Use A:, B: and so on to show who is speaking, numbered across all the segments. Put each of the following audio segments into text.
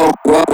A: what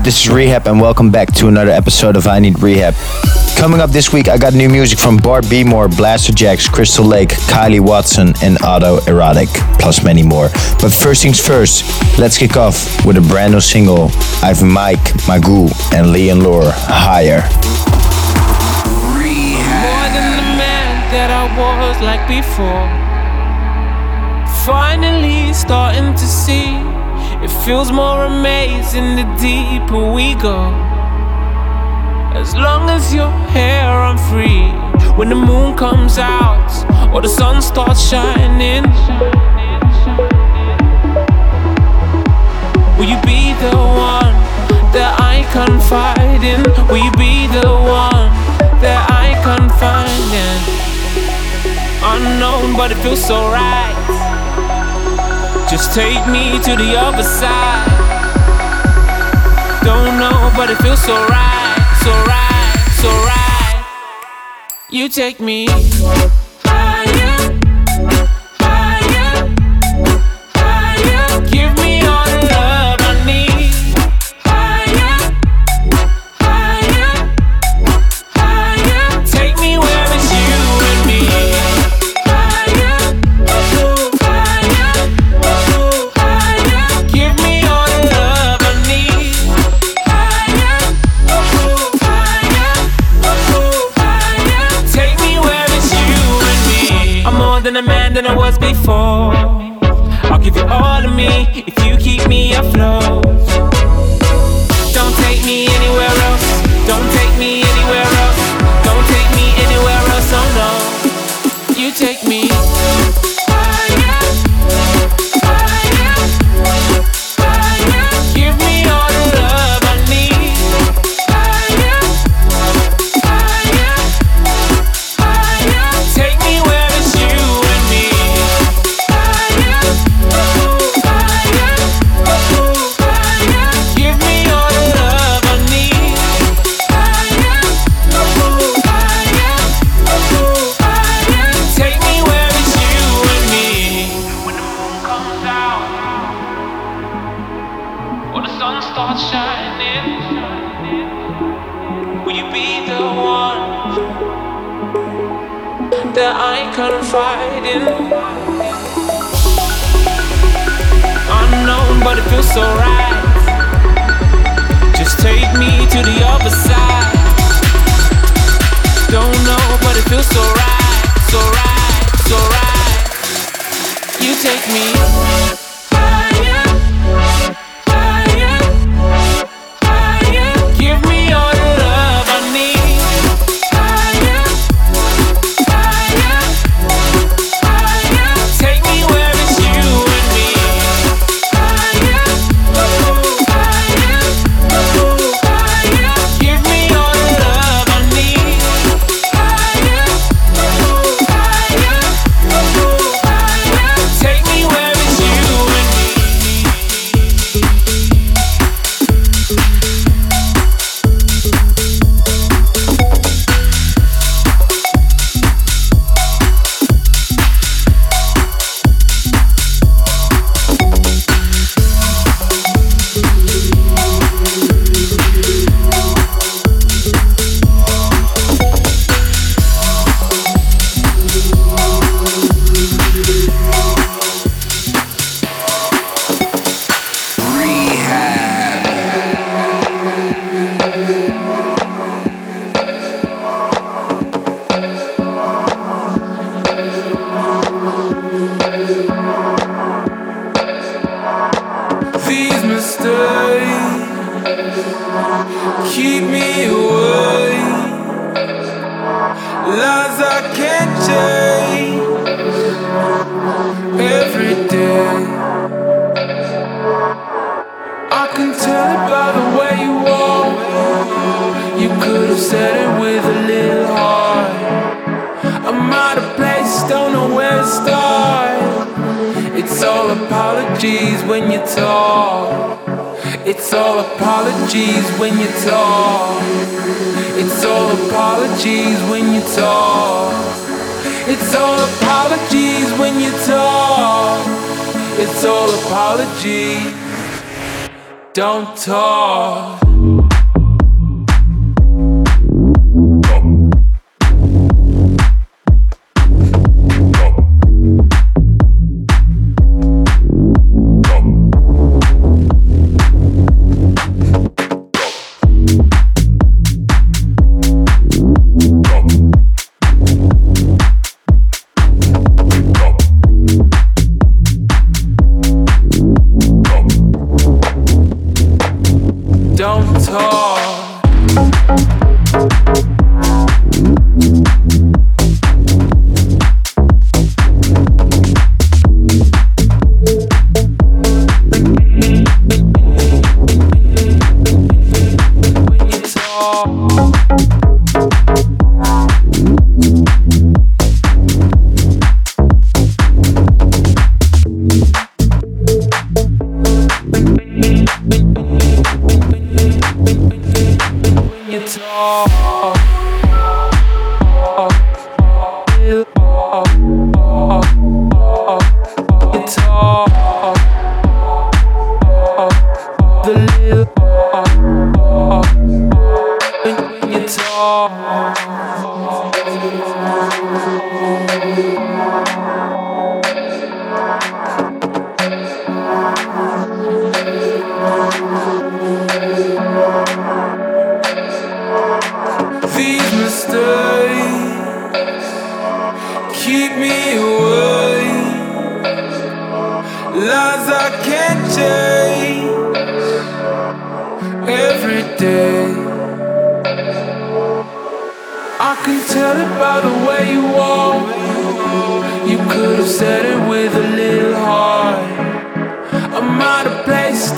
A: up? This is R3HAB, and welcome back to another episode of I Need R3HAB. Coming up this week, I got new music from Bart B More, Blasterjaxx, Crystal Lake, Kylie Watson, and Autoerotique, plus many more. But first things first, let's kick off with a brand new single. I've Mike, Mago, and Leon Lour, Higher.
B: Was like before. Finally starting to see it feels more amazing the deeper we go. As long as you're here, I'm free. When the moon comes out or the sun starts shining, will you be the one that I confide in? Will you be the one that I confide in? Unknown, but it feels so right. Just take me to the other side. Don't know, but it feels so right, so right, so right. You take me.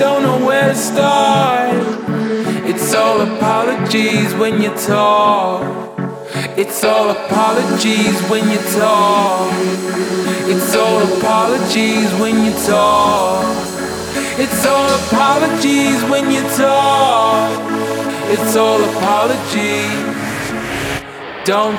B: Don't know where to start. It's all apologies when you talk. It's all apologies when you talk. It's all apologies when you talk. It's all apologies when you talk. It's all apologies. Don't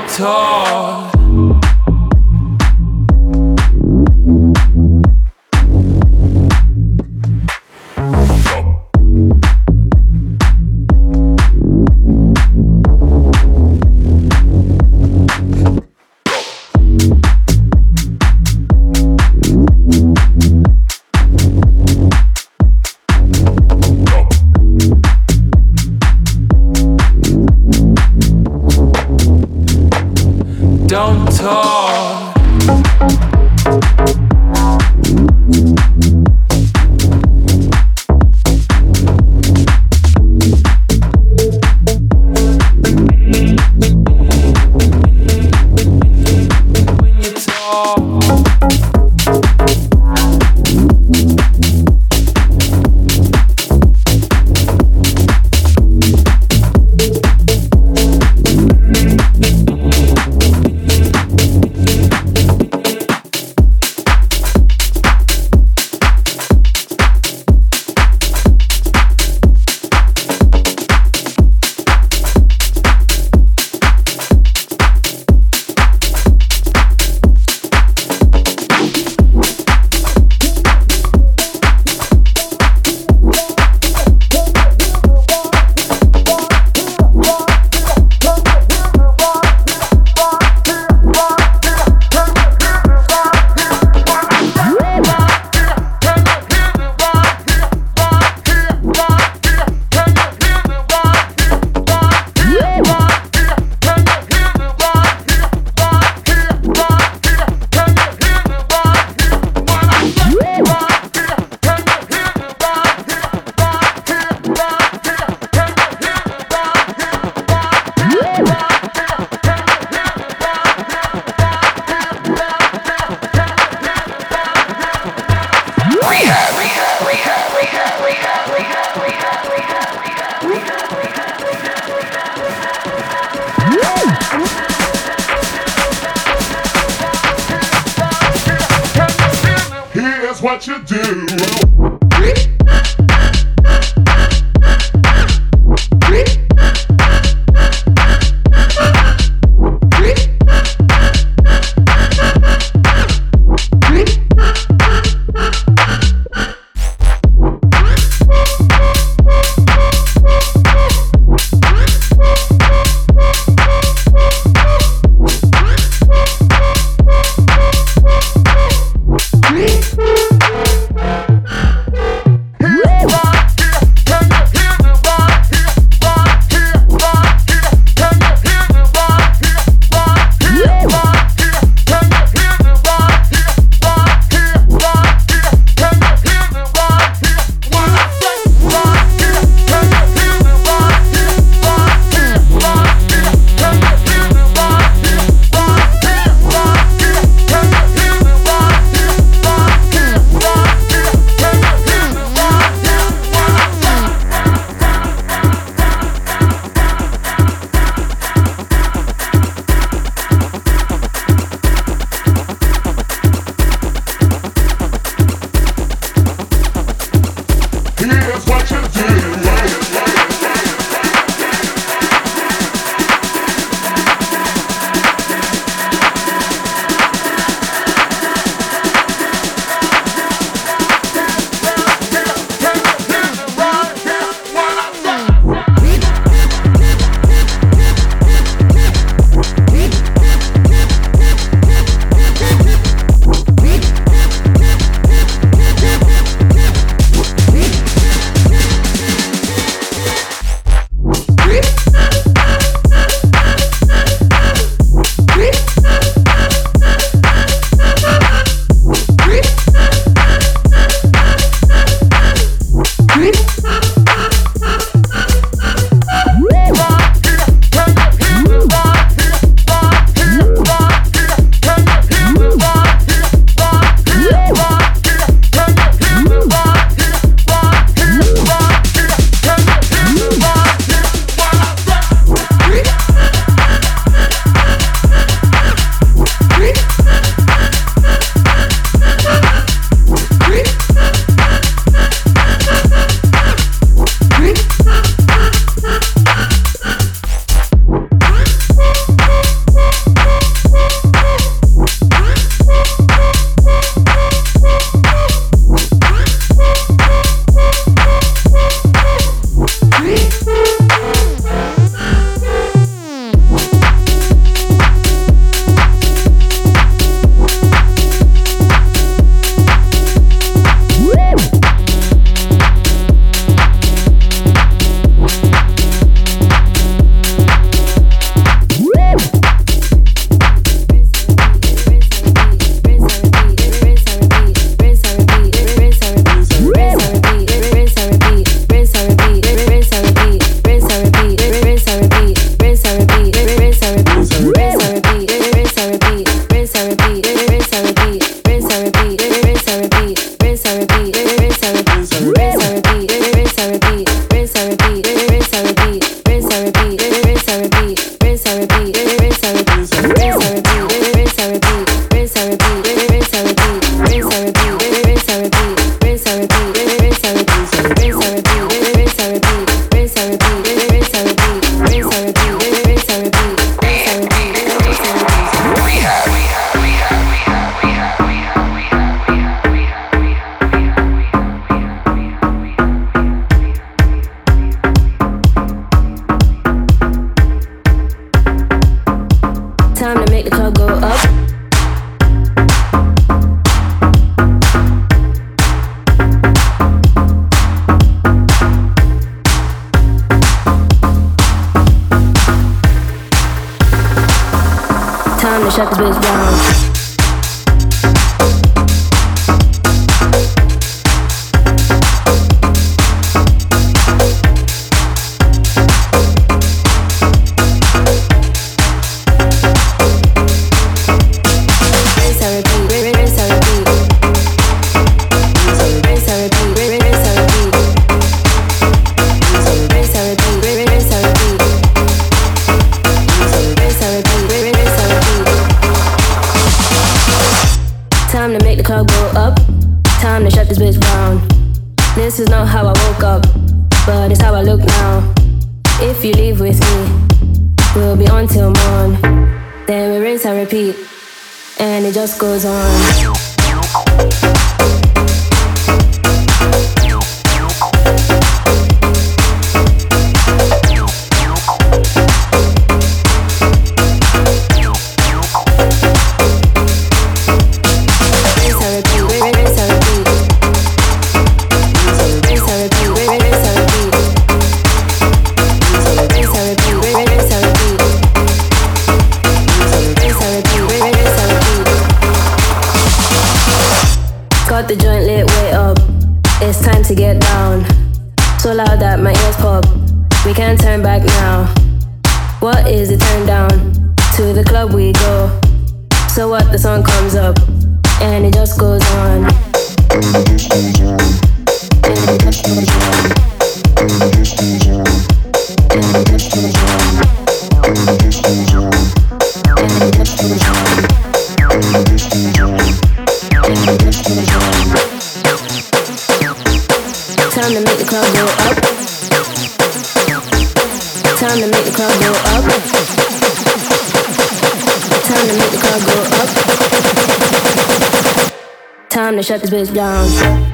C: shut this bitch down.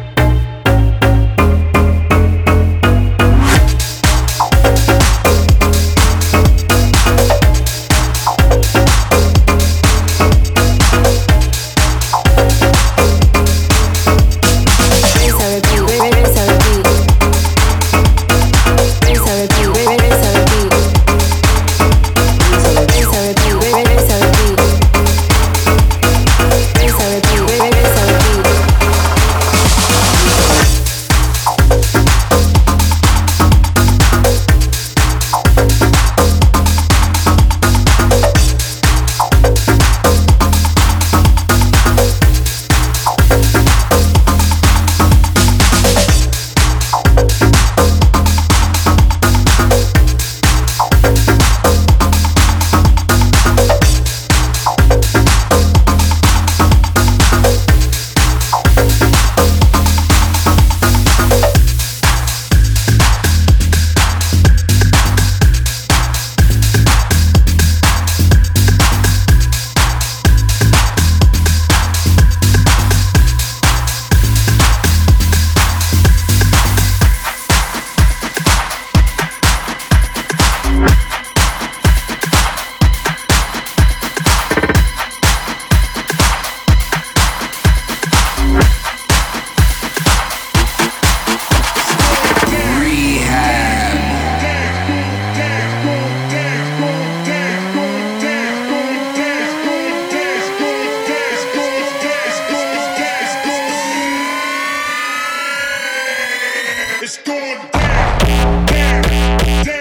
B: down, down, down.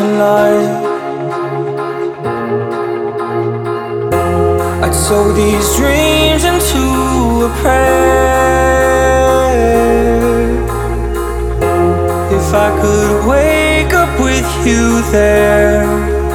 B: Tonight. I'd sow these dreams into a prayer. If I could wake up with you there.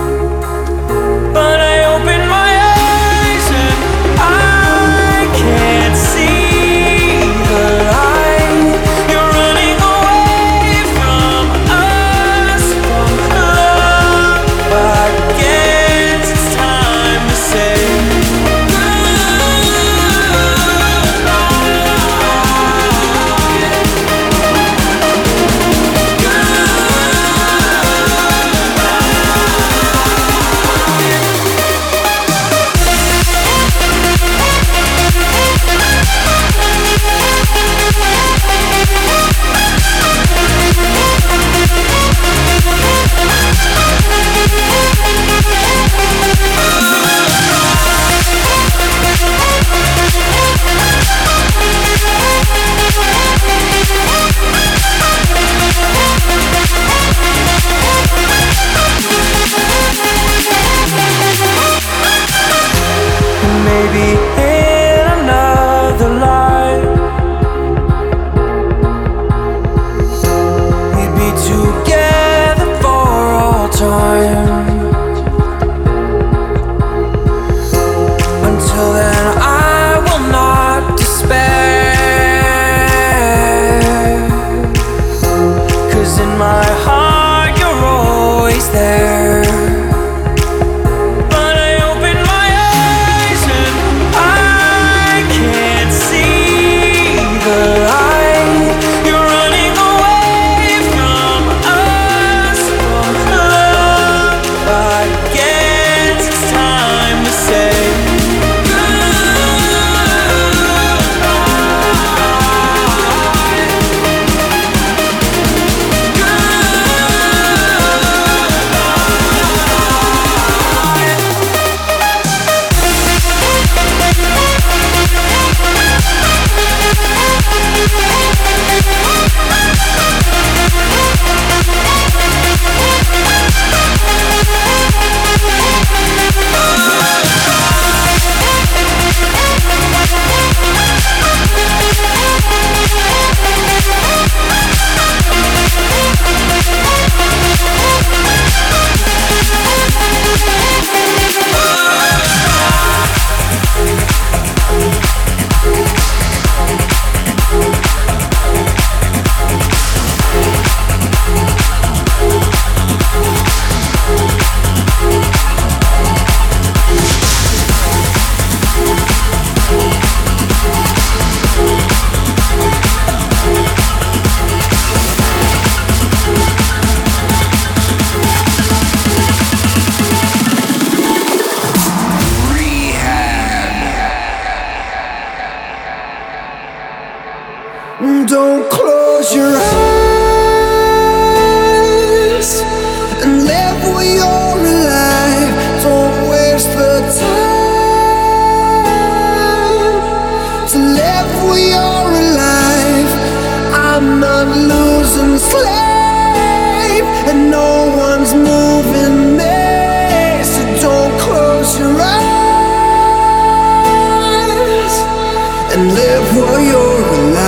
A: and live while you're alive.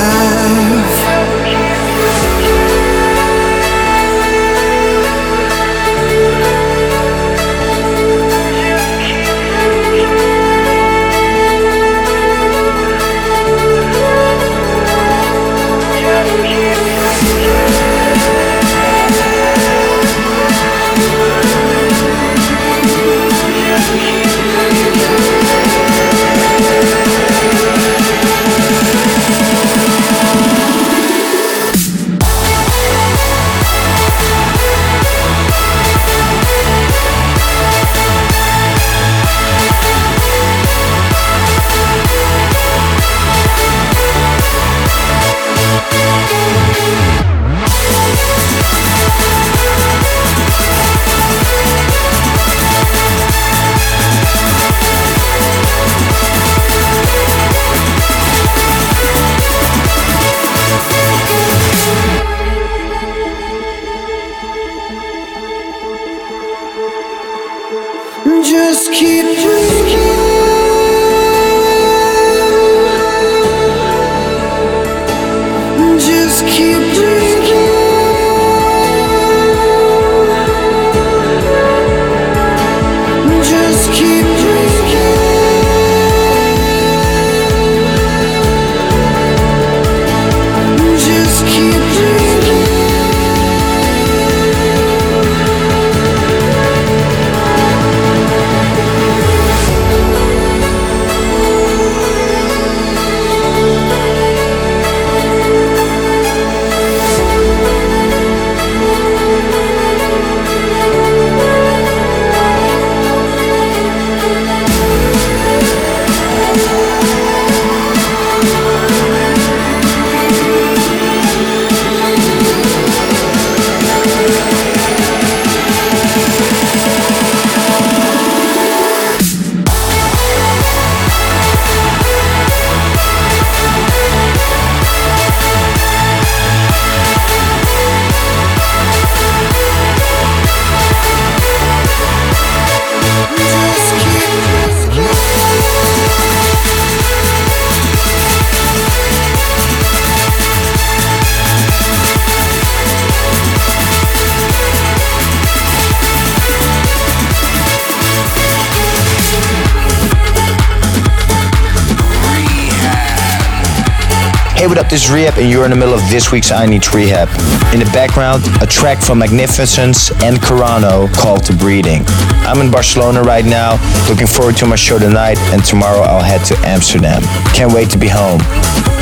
A: Is R3HAB, and you're in the middle of this week's I Need R3HAB. In the background, a track from Magnificence and Carano called The Breeding. I'm in Barcelona right now, looking forward to my show tonight, and tomorrow I'll head to Amsterdam. Can't wait to be home.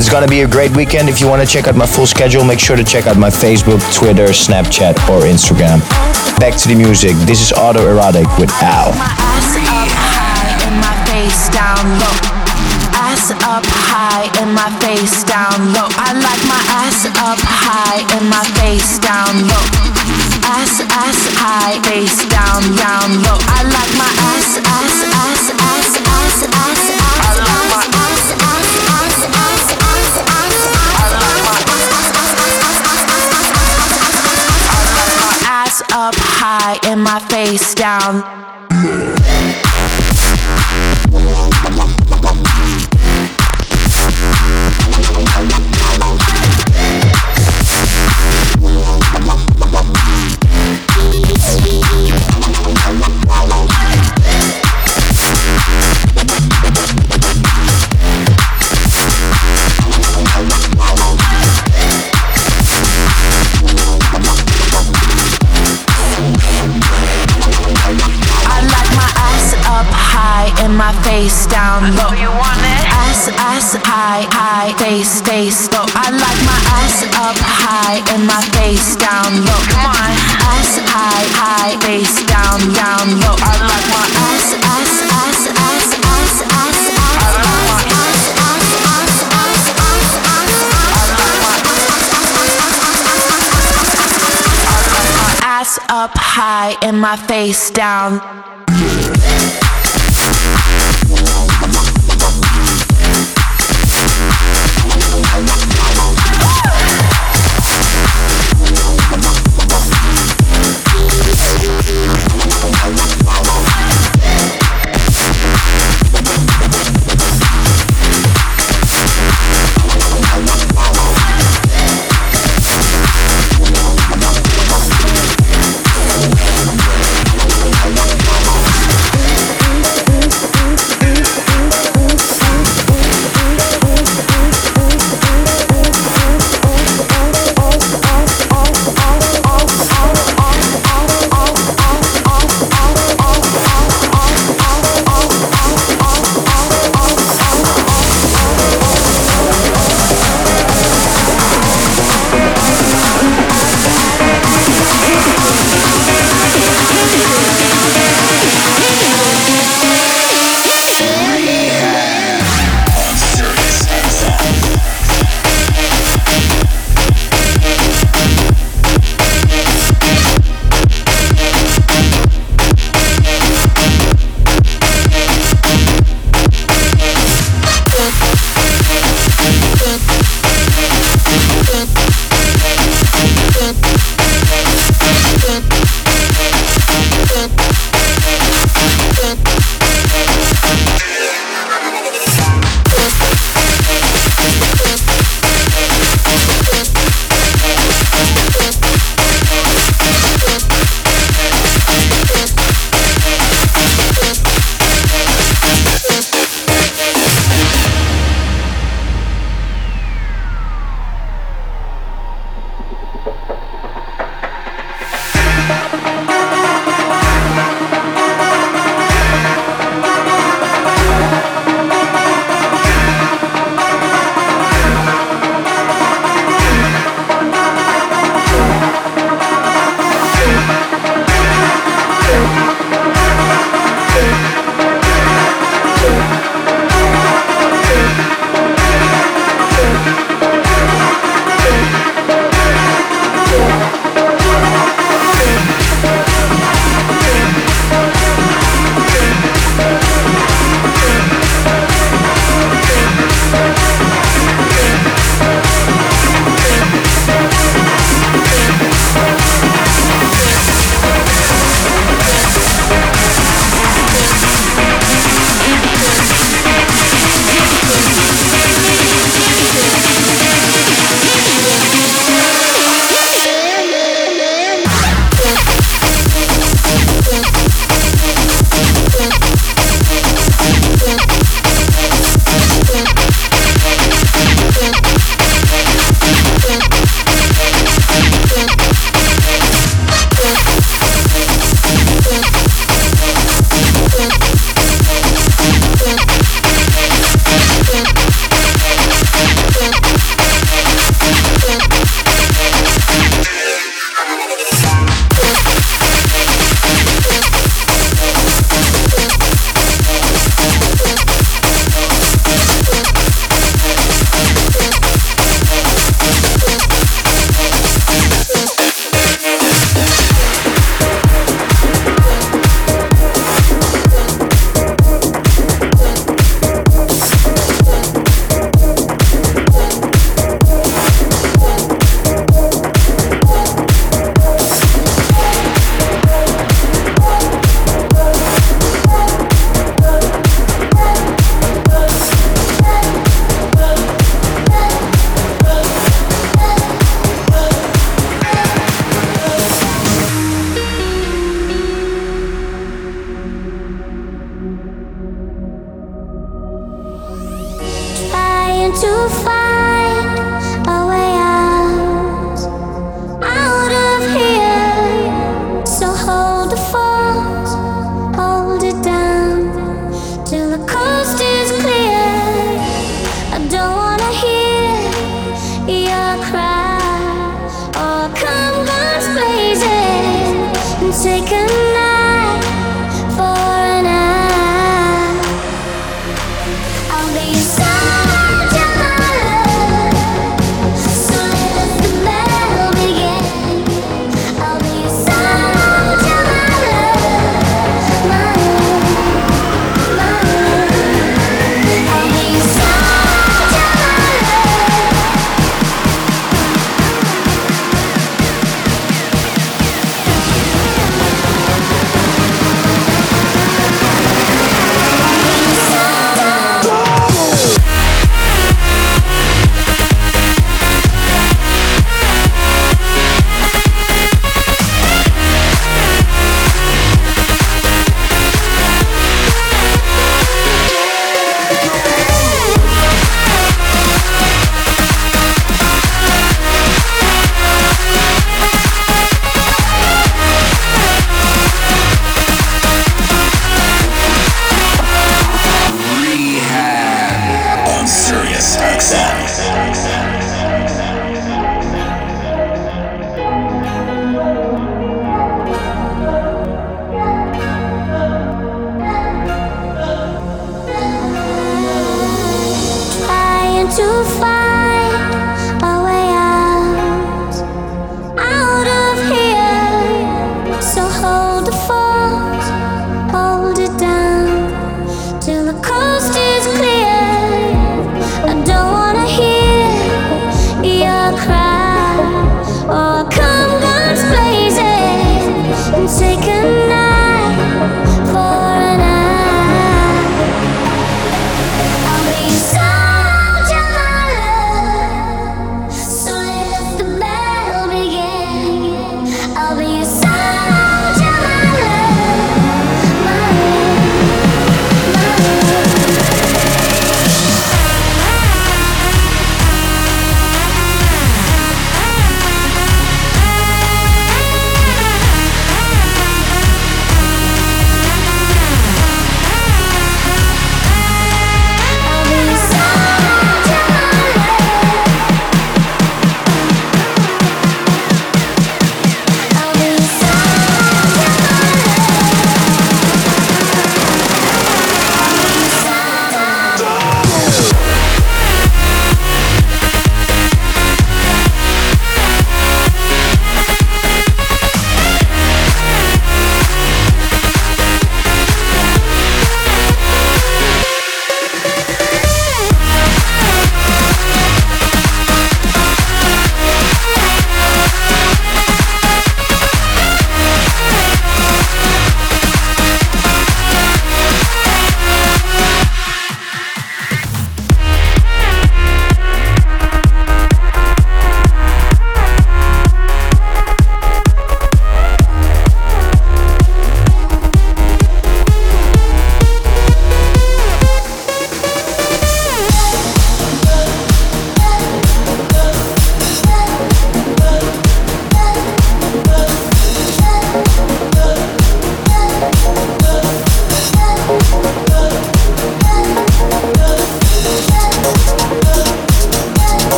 A: It's gonna be a great weekend. If you wanna check out my full schedule, make sure to check out my Facebook, Twitter, Snapchat, or Instagram. Back to the music. This is Autoerotique with Al.
D: ass up high and my face down low. I like my ass up high and my face down low. Ass, ass high, face down, down low. I like my ass, ass, ass, ass, ass, ass, ass, ass, ass, ass, ass, ass, ass, ass, ass, ass. Ass up high and my face down. Face down low. You want it? Ass, ass, high, high, face, face low. I like my ass up high and my face down low. Come on. Ass, high, high, face down, down low. I like my ass, ass, ass, ass, ass, ass, ass. Ass up high and my face down.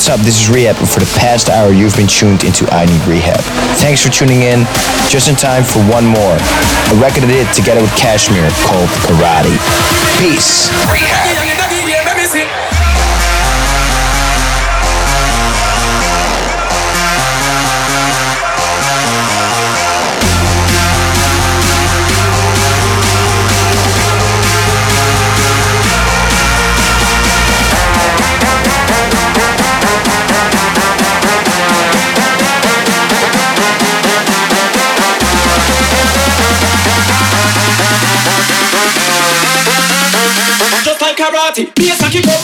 A: What's up? This is R3HAB, and for the past hour, you've been tuned into I Need R3HAB. Thanks for tuning in. Just in time for one more. A record I did together with KSHMR called Karate. Peace.
E: R3HAB. And kick up.